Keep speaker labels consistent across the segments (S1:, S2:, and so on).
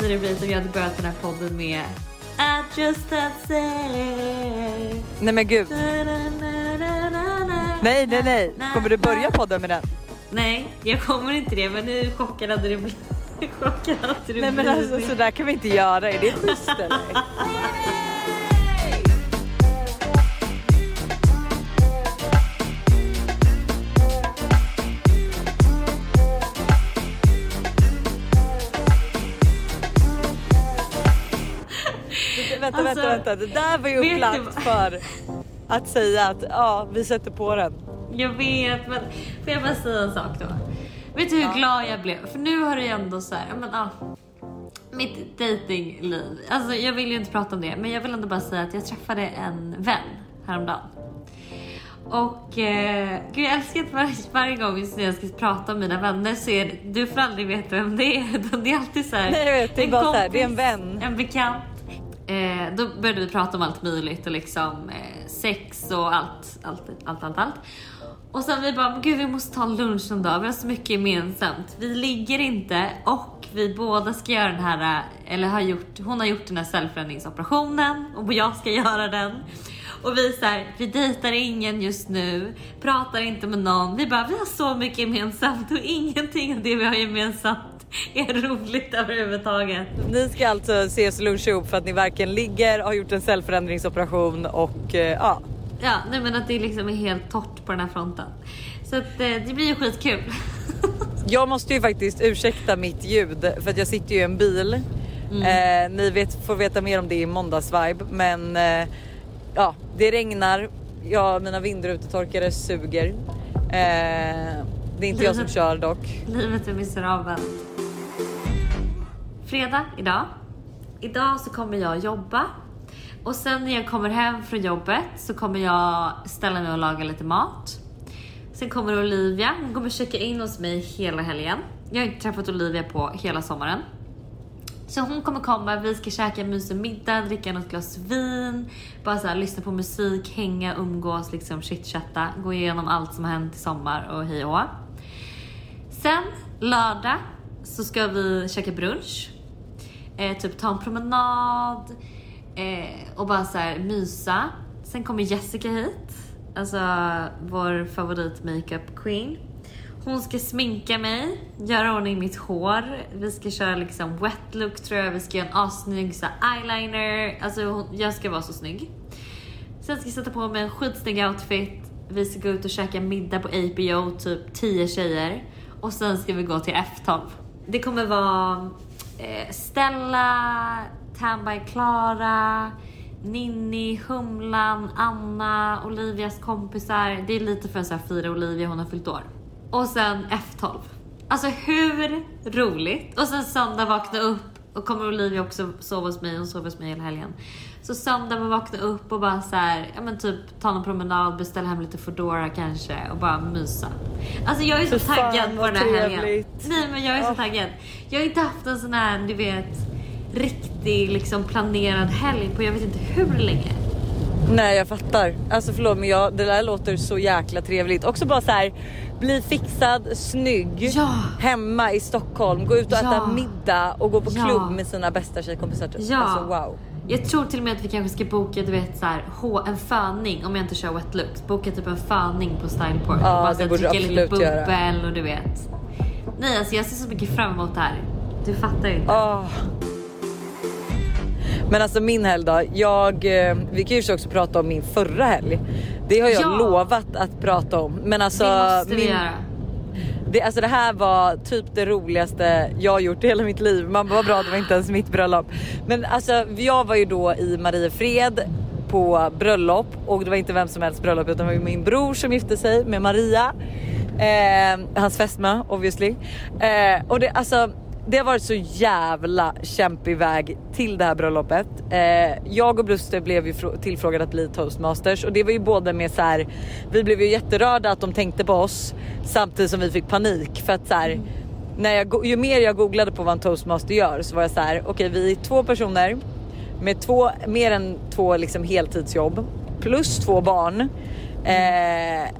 S1: chockade det bli om jag hade börjat den här podden med I just have said
S2: Nej men gud. Nej nej nej. Kommer du börja podden med den?
S1: Nej, jag kommer inte det men hur chockad hade det blivit? Chockad hade du
S2: Nej men
S1: blivit?
S2: alltså sådär kan vi inte göra. Är det schysst eller? Vänta,
S1: Alltså,
S2: vänta, vänta. Det där var ju
S1: du
S2: upplagt för att säga att ja, vi sätter på den.
S1: Jag vet men får jag bara säga en sak då? Vet du hur glad jag blev? För nu har det ju ändå så här, ja, men ah, mitt datingliv. Alltså jag vill ju inte prata om det men jag vill ändå bara säga att jag träffade en vän häromdagen. Och eh, gud jag älskar att var, varje gång jag ska prata om mina vänner så är det, du får aldrig veta vem det är. utan Det är alltid så här.
S2: Nej, jag vet, det är bara så här,
S1: kompis,
S2: det är en vän.
S1: En bekant. Eh, då började vi prata om allt möjligt och liksom eh, sex och allt, allt, allt, allt, allt. Och sen vi bara, gud vi måste ta en lunch någon dag, vi har så mycket gemensamt. Vi ligger inte och vi båda ska göra den här, eller har gjort, hon har gjort den här cellförändringsoperationen och jag ska göra den. Och vi så här, vi dejtar ingen just nu, pratar inte med någon. Vi bara, vi har så mycket gemensamt och ingenting av det vi har gemensamt är roligt överhuvudtaget.
S2: Ni ska alltså och luncha ihop för att ni varken ligger, har gjort en cellförändringsoperation och eh, ja.
S1: Ja, nej men att det liksom är helt torrt på den här fronten. Så att eh, det blir ju skitkul.
S2: Jag måste ju faktiskt ursäkta mitt ljud för att jag sitter ju i en bil. Eh, ni vet, får veta mer om det i måndagsvibe men eh, ja, det regnar. Ja, mina vindrutetorkare suger. Eh, det är inte jag som kör dock.
S1: Livet är miserabelt. Fredag idag. Idag så kommer jag jobba. Och sen när jag kommer hem från jobbet så kommer jag ställa mig och laga lite mat. Sen kommer Olivia, hon kommer checka in hos mig hela helgen. Jag har inte träffat Olivia på hela sommaren. Så hon kommer komma, vi ska käka en mysig middag, dricka något glas vin, bara så här, lyssna på musik, hänga, umgås, liksom chitchatta, gå igenom allt som har hänt i sommar och hej och hå. Sen lördag så ska vi käka brunch, eh, typ ta en promenad eh, och bara så här mysa. Sen kommer Jessica hit, alltså vår favorit makeup queen. Hon ska sminka mig, göra ordning mitt hår. Vi ska köra liksom wet look tror jag. Vi ska göra en assnygg så eyeliner. Alltså hon, jag ska vara så snygg. Sen ska jag sätta på mig en skitsnygg outfit. Vi ska gå ut och käka middag på APO, typ 10 tjejer. Och sen ska vi gå till F12. Det kommer vara eh, Stella, Tanby Klara, Ninni, Humlan, Anna, Olivias kompisar. Det är lite för att fira Olivia, hon har fyllt år. Och sen F12. Alltså hur roligt? Och sen söndag vakna upp och kommer Olivia också sova hos mig, hon sover hos mig hela helgen. Så söndag man vakna upp och bara så här, ja men typ ta någon promenad, beställa hem lite Foodora kanske och bara mysa. Alltså jag är så
S2: fan,
S1: taggad på den här helgen.
S2: trevligt.
S1: Nej men jag är så
S2: Ja.
S1: taggad. Jag har inte haft en sån här, du vet, riktig liksom planerad helg på jag vet inte hur länge.
S2: Nej jag fattar. Alltså förlåt men jag, det där låter så jäkla trevligt. Också bara så här bli fixad, snygg,
S1: Ja.
S2: hemma i Stockholm, gå ut och
S1: Ja.
S2: äta middag och gå på
S1: Ja.
S2: klubb med sina bästa tjejkompisar. typ.
S1: Ja.
S2: Alltså wow.
S1: Jag tror till och med att vi kanske ska boka du vet så här, en föning om jag inte kör wet looks. Boka typ en föning på Styleport.
S2: Ja,
S1: bara
S2: det borde du
S1: dricka lite
S2: absolut göra.
S1: bubbel och du vet. Nej alltså jag ser så mycket fram emot det här. Du fattar ju inte.
S2: Ah. Men alltså min helg då. Jag, eh, vi kan ju också prata om min förra helg. Det har jag
S1: Ja.
S2: lovat att prata om. Men alltså,
S1: det måste vi
S2: min,
S1: göra.
S2: det, alltså det här var typ det roligaste jag har gjort i hela mitt liv. Man bara vad bra det var inte ens mitt bröllop. Men alltså jag var ju då i Mariefred på bröllop och det var inte vem som helst bröllop utan det var min bror som gifte sig med Maria. Eh, hans fästmö obviously. Eh, och det alltså det har varit så jävla kämpig väg till det här bröllopet. Eh, jag och Buster blev ju frå- tillfrågade att bli toastmasters och det var ju både med så här. Vi blev ju jätterörda att de tänkte på oss samtidigt som vi fick panik för att så här. När jag, ju mer jag googlade på vad en toastmaster gör så var jag så här. Okej, vi är två personer med två, mer än två liksom heltidsjobb plus två barn. Eh,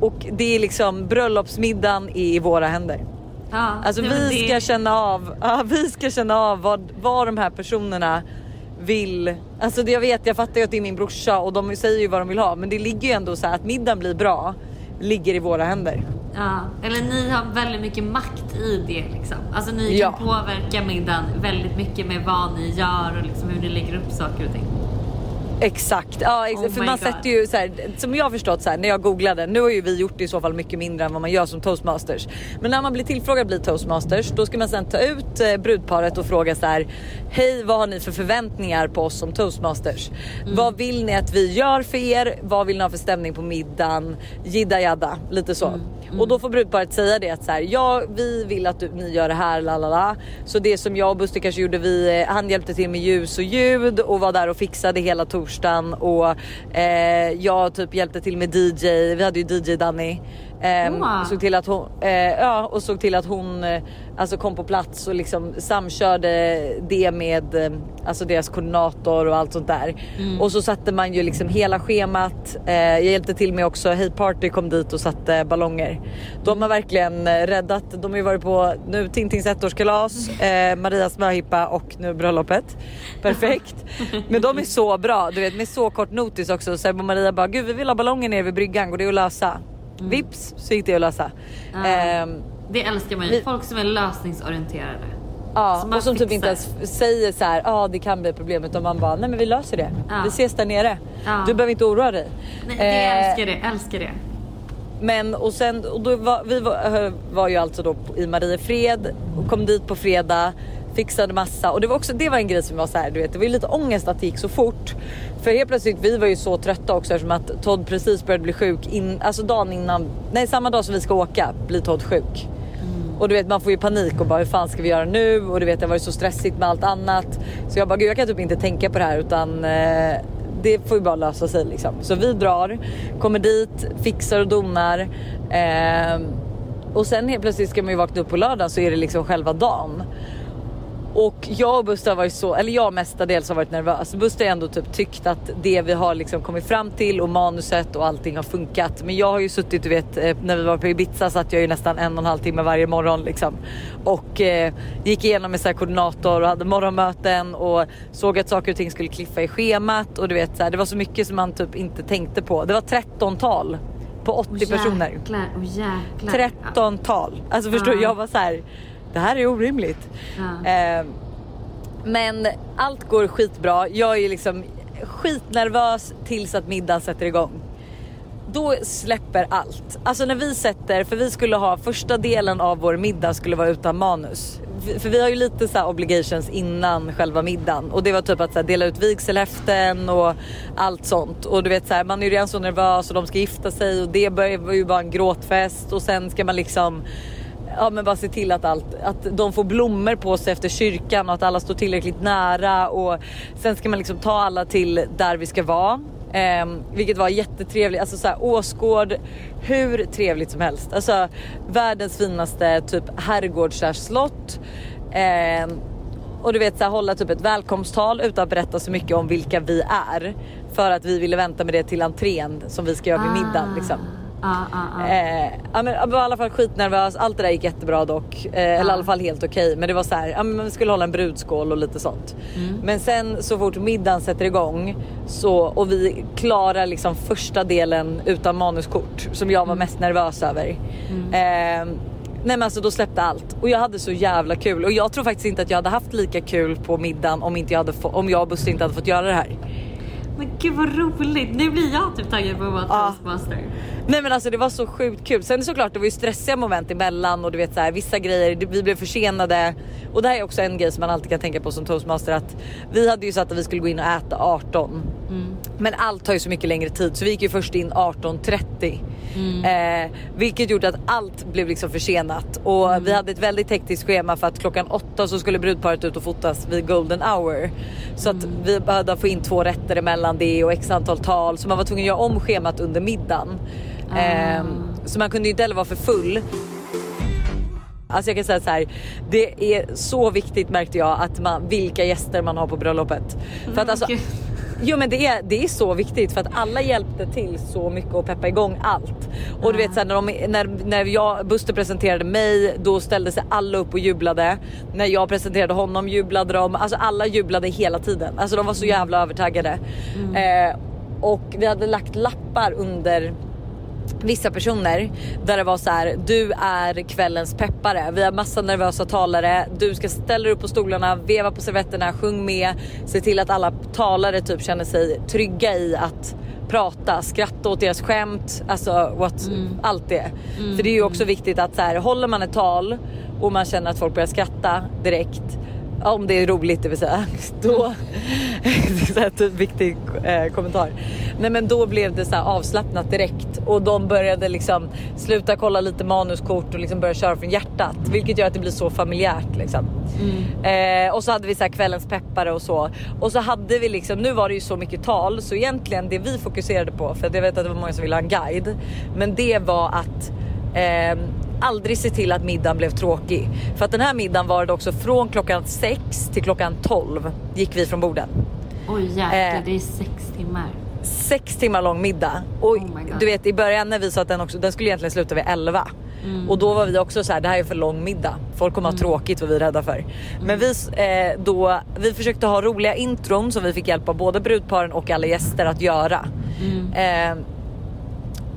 S2: och det är liksom bröllopsmiddagen är i våra händer.
S1: Ja,
S2: Alltså vi
S1: det-
S2: ska känna av, ja, vi ska känna av vad, vad de här personerna vill. Alltså det jag vet, jag fattar ju att det är min brorsa och de säger ju vad de vill ha men det ligger ju ändå så här att middagen blir bra ligger i våra händer.
S1: Ja, eller ni har väldigt mycket makt i det liksom. Alltså ni kan
S2: Ja.
S1: påverka middagen väldigt mycket med vad ni gör och liksom hur ni lägger upp saker och ting.
S2: Exakt, ja, ex-
S1: Oh
S2: för man
S1: God.
S2: sätter ju så här, som jag förstått så här, när jag googlade, nu har ju vi gjort det i så fall mycket mindre än vad man gör som toastmasters. Men när man blir tillfrågad att bli toastmasters då ska man sen ta ut eh, brudparet och fråga så här, hej vad har ni för förväntningar på oss som toastmasters?
S1: Mm.
S2: Vad vill ni att vi gör för er? Vad vill ni ha för stämning på middagen? Jidda jadda, lite så.
S1: Mm. Mm.
S2: Och då får brudparet säga det att så här, ja vi vill att du, ni gör det här, lalala. Så det som jag och Buster kanske gjorde, vi, eh, han hjälpte till med ljus och ljud och var där och fixade hela torsdagen och eh, jag typ hjälpte till med DJ, vi hade ju DJ Danny. Ehm, såg till att hon, eh, ja, och såg till att hon eh, alltså kom på plats och liksom samkörde det med eh, alltså deras koordinator och allt sånt där. Och så satte man ju liksom hela schemat. Eh, jag hjälpte till med också, Hey Party kom dit och satte ballonger. De har verkligen eh, räddat, de har ju varit på nu Tintins ettårskalas, eh, Marias möhippa och nu bröllopet. Perfekt. Men de är så bra, du vet med så kort notis också. Och Maria bara, gud vi vill ha ballonger nere vid bryggan, går det att lösa? Vips så gick det att lösa.
S1: Ja.
S2: Ehm,
S1: Det älskar man ju. Folk som är lösningsorienterade.
S2: ja,
S1: Som
S2: och som typ inte
S1: fixar.
S2: ens säger så här, ja ah, det kan bli problem utan man bara, nej men vi löser det.
S1: Ja.
S2: Vi ses där nere.
S1: Ja.
S2: Du behöver inte oroa dig.
S1: Nej, det
S2: Eh,
S1: älskar det, älskar det.
S2: Men och sen, och då var, vi var, var ju alltså då i Mariefred och kom dit på fredag, fixade massa och det var också, det var en grej som var så här, du vet det var ju lite ångest att det gick så fort. För helt plötsligt, vi var ju så trötta också eftersom att Todd precis började bli sjuk, in, alltså dagen innan, nej samma dag som vi ska åka blir Todd sjuk. Och du vet man får ju panik och bara hur fan ska vi göra nu? Och du vet det har varit så stressigt med allt annat. Så jag bara gud jag kan typ inte tänka på det här utan eh, det får ju bara lösa sig liksom. Så vi drar, kommer dit, fixar och donar. Eh, och sen helt plötsligt ska man ju vakna upp på lördagen så är det liksom själva dagen. Och jag och Buster har varit så, eller jag mestadels har varit nervös. Buster har ändå typ tyckt att det vi har liksom kommit fram till och manuset och allting har funkat. Men jag har ju suttit, du vet eh, när vi var på Ibiza satt jag ju nästan en och en halv timme varje morgon liksom. Och eh, gick igenom med så här koordinator och hade morgonmöten och såg att saker och ting skulle kliffa i schemat. Och du vet så här, det var så mycket som man typ inte tänkte på. Det var 13-tal på 80 personer.
S1: Jäklar, oh, jäklar.
S2: 13-tal. Alltså förstår du,
S1: Ja.
S2: jag var så här. Det här är orimligt.
S1: Ja.
S2: Eh, men allt går skitbra. Jag är liksom skitnervös tills att middagen sätter igång. Då släpper allt. Alltså när vi sätter, för vi skulle ha första delen av vår middag skulle vara utan manus. För vi har ju lite så här obligations innan själva middagen och det var typ att så dela ut vigselhäften och allt sånt. Och du vet så här, man är ju redan så nervös och de ska gifta sig och det var ju bara en gråtfest och sen ska man liksom Ja men bara se till att, allt, att de får blommor på sig efter kyrkan och att alla står tillräckligt nära och sen ska man liksom ta alla till där vi ska vara. Ehm, vilket var jättetrevligt, alltså såhär Åsgård, hur trevligt som helst. Alltså världens finaste typ herrgård slott. Ehm, och du vet såhär hålla typ ett välkomsttal utan att berätta så mycket om vilka vi är. För att vi ville vänta med det till entrén som vi ska göra vid middagen liksom.
S1: Ja, ja, ja.
S2: Eh, ja, men jag var i alla fall skitnervös. Allt det där gick jättebra dock. Eh, Eller i alla fall helt okej. Men det var så här, ja, men vi skulle hålla en brudskål och lite sånt. Men sen så fort middagen sätter igång så, och vi klarar liksom första delen utan manuskort som jag var mest nervös över. Eh, Nej men alltså då släppte allt och jag hade så jävla kul och jag tror faktiskt inte att jag hade haft lika kul på middagen om, inte jag, hade om jag och Buster inte hade fått göra det här.
S1: Men gud vad roligt. Nu blir jag typ taggad på att vara
S2: Ja.
S1: toastmaster.
S2: Nej men alltså det var så sjukt kul. Sen såklart det var ju stressiga moment emellan och du vet så här, vissa grejer, vi blev försenade. Och det här är också en grej som man alltid kan tänka på som toastmaster att vi hade ju sagt att vi skulle gå in och äta 18. Men allt tar ju så mycket längre tid så vi gick ju först in 18.30. Eh, vilket gjorde att allt blev liksom försenat och vi hade ett väldigt hektiskt schema för att klockan åtta så skulle brudparet ut och fotas vid golden hour. Så att vi behövde få in två rätter emellan det och x antal tal så man var tvungen att göra om schemat under middagen. Eh, så man kunde ju inte heller vara för full. Alltså jag kan säga så här, det är så viktigt märkte jag att man, vilka gäster man har på bröllopet. För att alltså,
S1: Gud.
S2: Jo men det är, det är så viktigt för att alla hjälpte till så mycket och peppa igång allt. Och du vet så här, när, de, när, när jag, Buster presenterade mig då ställde sig alla upp och jublade. När jag presenterade honom jublade de. Alltså alla jublade hela tiden. Alltså de var så jävla övertaggade. Eh, och vi hade lagt lappar under vissa personer där det var så här. Du är kvällens peppare. Vi har massa nervösa talare. Du ska ställa dig upp på stolarna, veva på servetterna, sjung med, se till att alla talare typ känner sig trygga i att prata, skratta åt deras skämt, alltså what, allt det. För det är ju också viktigt att så här, håller man ett tal och man känner att folk börjar skratta direkt om det är roligt det vill säga. Då, det är en typ viktig eh, kommentar. Nej men då blev det så här avslappnat direkt och de började liksom sluta kolla lite manuskort och liksom börja köra från hjärtat. Vilket gör att det blir så familjärt liksom. Eh, och så hade vi så här kvällens peppare och så. Och så hade vi liksom, nu var det ju så mycket tal så egentligen det vi fokuserade på, för jag vet att det var många som ville ha en guide. Men det var att eh, aldrig se till att middagen blev tråkig. För att den här middagen var det också från klockan 6 till klockan 12 gick vi från borden.
S1: Oj jäklar,
S2: Eh.
S1: det är sex timmar.
S2: Sex timmar lång middag. Och
S1: Oh
S2: du vet i början när vi sa att den också, den skulle egentligen sluta vid 11.
S1: Mm.
S2: Och då var vi också så här, det här är för lång middag. Folk kommer ha tråkigt var vi rädda för.
S1: Mm.
S2: Men vi, eh, då, vi försökte ha roliga intron som vi fick hjälp av både brudparen och alla gäster att göra.
S1: Mm.
S2: Eh,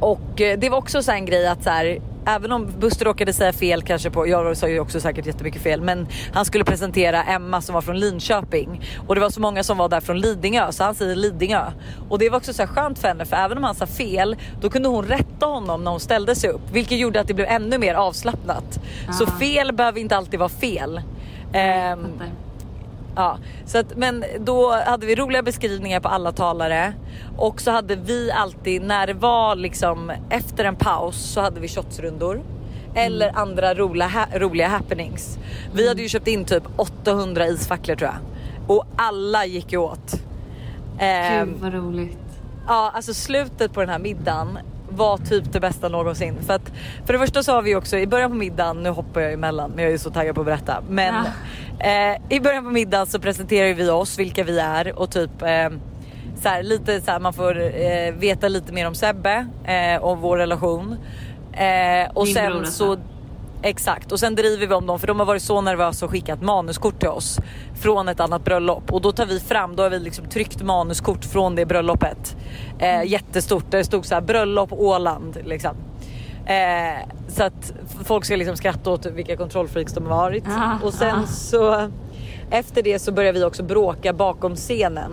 S2: och eh, det var också så en grej att så här, även om Buster råkade säga fel kanske på, jag sa ju också säkert jättemycket fel, men han skulle presentera Emma som var från Linköping och det var så många som var där från Lidingö så han säger Lidingö. Och det var också så här skönt för henne för även om han sa fel då kunde hon rätta honom när hon ställde sig upp vilket gjorde att det blev ännu mer avslappnat. Så
S1: Ah.
S2: fel behöver inte alltid vara fel.
S1: Fattar.
S2: Ja, så att, men då hade vi roliga beskrivningar på alla talare och så hade vi alltid när det var liksom efter en paus så hade vi shotsrundor eller andra roliga, ha, roliga happenings. Vi hade ju köpt in typ 800 isfacklor tror jag och alla gick ju åt. Ehm,
S1: Gud vad roligt.
S2: Ja, alltså slutet på den här middagen var typ det bästa någonsin. För att för det första så har vi också i början på middagen, nu hoppar jag emellan men jag är så taggad på att berätta. Men eh, i början på middagen så presenterar vi oss, vilka vi är och typ eh, så här, lite så här, man får eh, veta lite mer om Sebbe eh, och vår relation. Eh, och
S1: bror
S2: sen
S1: alltså.
S2: så Exakt och sen driver vi om dem för de har varit så nervösa och skickat manuskort till oss från ett annat bröllop och då tar vi fram, då har vi liksom tryckt manuskort från det bröllopet. Eh, jättestort där det stod så här bröllop Åland liksom. Eh, så att folk ska liksom skratta åt vilka kontrollfreaks de har varit.
S1: Ah,
S2: och sen
S1: ah.
S2: så efter det så börjar vi också bråka bakom scenen.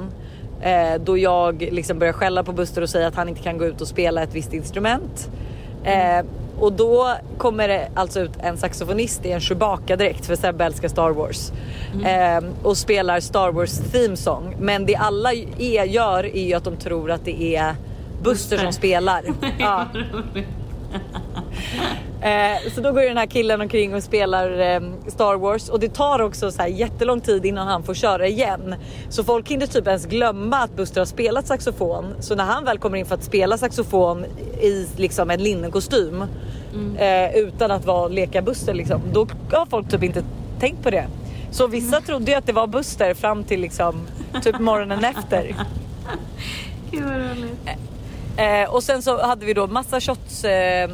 S2: Eh, då jag liksom börjar skälla på Buster och säga att han inte kan gå ut och spela ett visst instrument. Eh, och då kommer det alltså ut en saxofonist i en Chewbacca direkt för Sebbe älskar Star Wars. Eh, och spelar Star Wars theme song. Men det alla är, gör är ju att de tror att det är Buster som spelar. ja. Eh, så då går den här killen omkring och spelar eh, Star Wars och det tar också så här jättelång tid innan han får köra igen. Så folk hinner typ ens glömma att Buster har spelat saxofon. Så när han väl kommer in för att spela saxofon i liksom en linnenkostym eh, utan att vara leka Buster liksom, då har folk typ inte tänkt på det. Så vissa trodde ju att det var Buster fram till liksom typ morgonen efter.
S1: Gud vad roligt.
S2: Eh, och sen så hade vi då massa shots eh,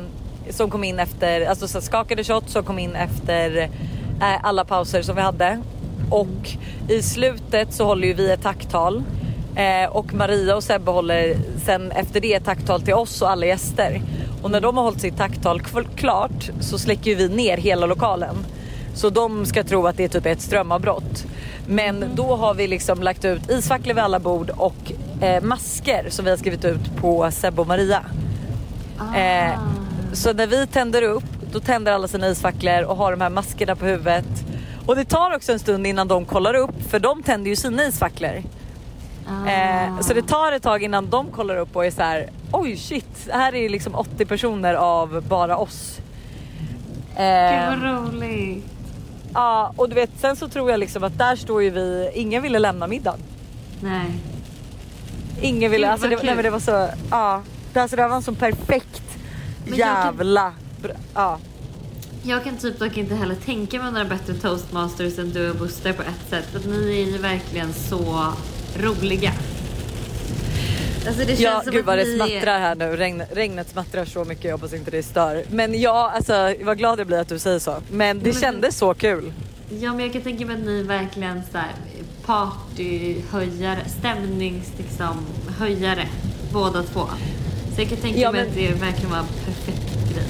S2: som kom in efter, alltså så skakade shots som kom in efter eh, alla pauser som vi hade. Och i slutet så håller ju vi ett tacktal. Eh, och Maria och Sebbe håller sen efter det ett tacktal till oss och alla gäster. Och när de har hållit sitt tacktal klart så släcker vi ner hela lokalen. Så de ska tro att det är typ ett strömavbrott. Men då har vi liksom lagt ut isfacklor vid alla bord och eh, masker som vi har skrivit ut på Sebbe och Maria. Eh,
S1: Ah.
S2: så när vi tänder upp, då tänder alla sina isfacklor och har de här maskerna på huvudet. Och det tar också en stund innan de kollar upp för de tänder ju sina isfacklor.
S1: Ah.
S2: Eh, så det tar ett tag innan de kollar upp och är så här: oj shit, här är ju liksom 80 personer av bara oss. Eh,
S1: Gud vad roligt.
S2: Ja och du vet sen så tror jag liksom att där står ju vi, ingen ville lämna middagen.
S1: Nej.
S2: Ingen ville, alltså det, nej, men det var så, ja. Det, alltså, det var en så perfekt
S1: Men kan-
S2: jävla, bra, ja.
S1: Jag kan typ dock inte heller tänka mig några bättre toastmasters än du och Buster på ett sätt. För ni är ju verkligen så roliga. Alltså det känns
S2: Ja
S1: som
S2: gud vad det
S1: vi-
S2: smattrar här nu. Regn, regnet smattrar så mycket. Jag hoppas inte det stör. Men ja, alltså vad glad jag blir att du säger så. Men det
S1: Men-
S2: kändes så kul.
S1: Ja men jag kan tänka mig att ni verkligen så här partyhöjare, stämnings liksom båda två. Så jag kan tänka
S2: Ja,
S1: mig
S2: men-
S1: att det verkligen var en perfekt grej.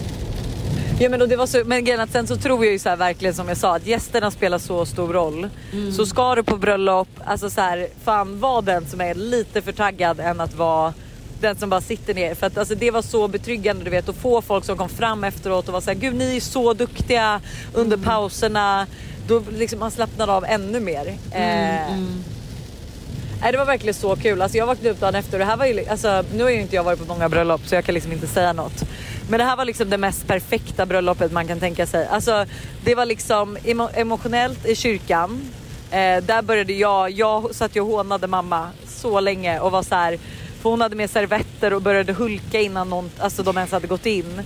S2: Ja men, och det var så, men grejen att sen så tror jag ju så här verkligen som jag sa att gästerna spelar så stor roll. Så ska du på bröllop, alltså så här, fan var den som är lite för taggad än att vara den som bara sitter ner. För att alltså, det var så betryggande du vet att få folk som kom fram efteråt och var såhär gud ni är så duktiga under pauserna. Då liksom man slappnade av ännu mer. Eh, Nej, det var verkligen så kul. Alltså jag vaknade upp dagen efter och det här var ju, alltså, nu har ju inte jag varit på många bröllop så jag kan liksom inte säga något. Men det här var liksom det mest perfekta bröllopet man kan tänka sig. Alltså det var liksom emo- emotionellt i kyrkan. Eh, där började jag, jag satt ju och hånade mamma så länge och var så här. För hon hade med servetter och började hulka innan någon, alltså de ens hade gått in.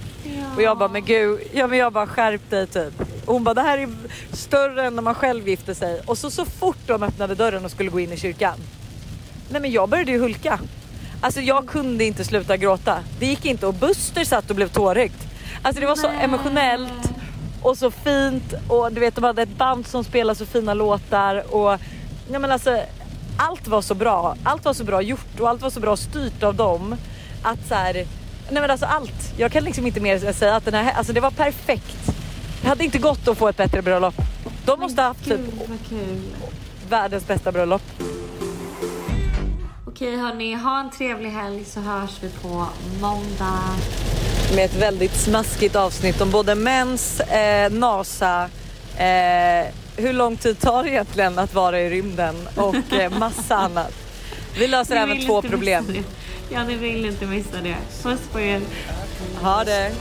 S2: Och jag bara men gud, ja, men jag bara skärp dig typ. Och hon bara det här är större än när man själv gifte sig. Och så så fort de öppnade dörren och skulle gå in i kyrkan. Nej men jag började ju hulka. Alltså jag kunde inte sluta gråta. Det gick inte och Buster satt och blev tårögd. Alltså det var så
S1: Nej.
S2: emotionellt och så fint och du vet de hade ett band som spelade så fina låtar och nej men alltså allt var så bra. Allt var så bra gjort och allt var så bra styrt av dem att så här, nej men alltså allt. Jag kan liksom inte mer säga att den här, alltså det var perfekt. Det hade inte gått att få ett bättre bröllop. De måste ha haft typ världens bästa bröllop.
S1: Okej hörni, ha en trevlig helg så hörs vi på måndag.
S2: med ett väldigt smaskigt avsnitt om både mens, eh, NASA, eh, hur lång tid tar det egentligen att vara i rymden och eh, massa annat. Vi löser även två problem.
S1: Ja, ni vill inte missa det. Puss på er.
S2: Ha det!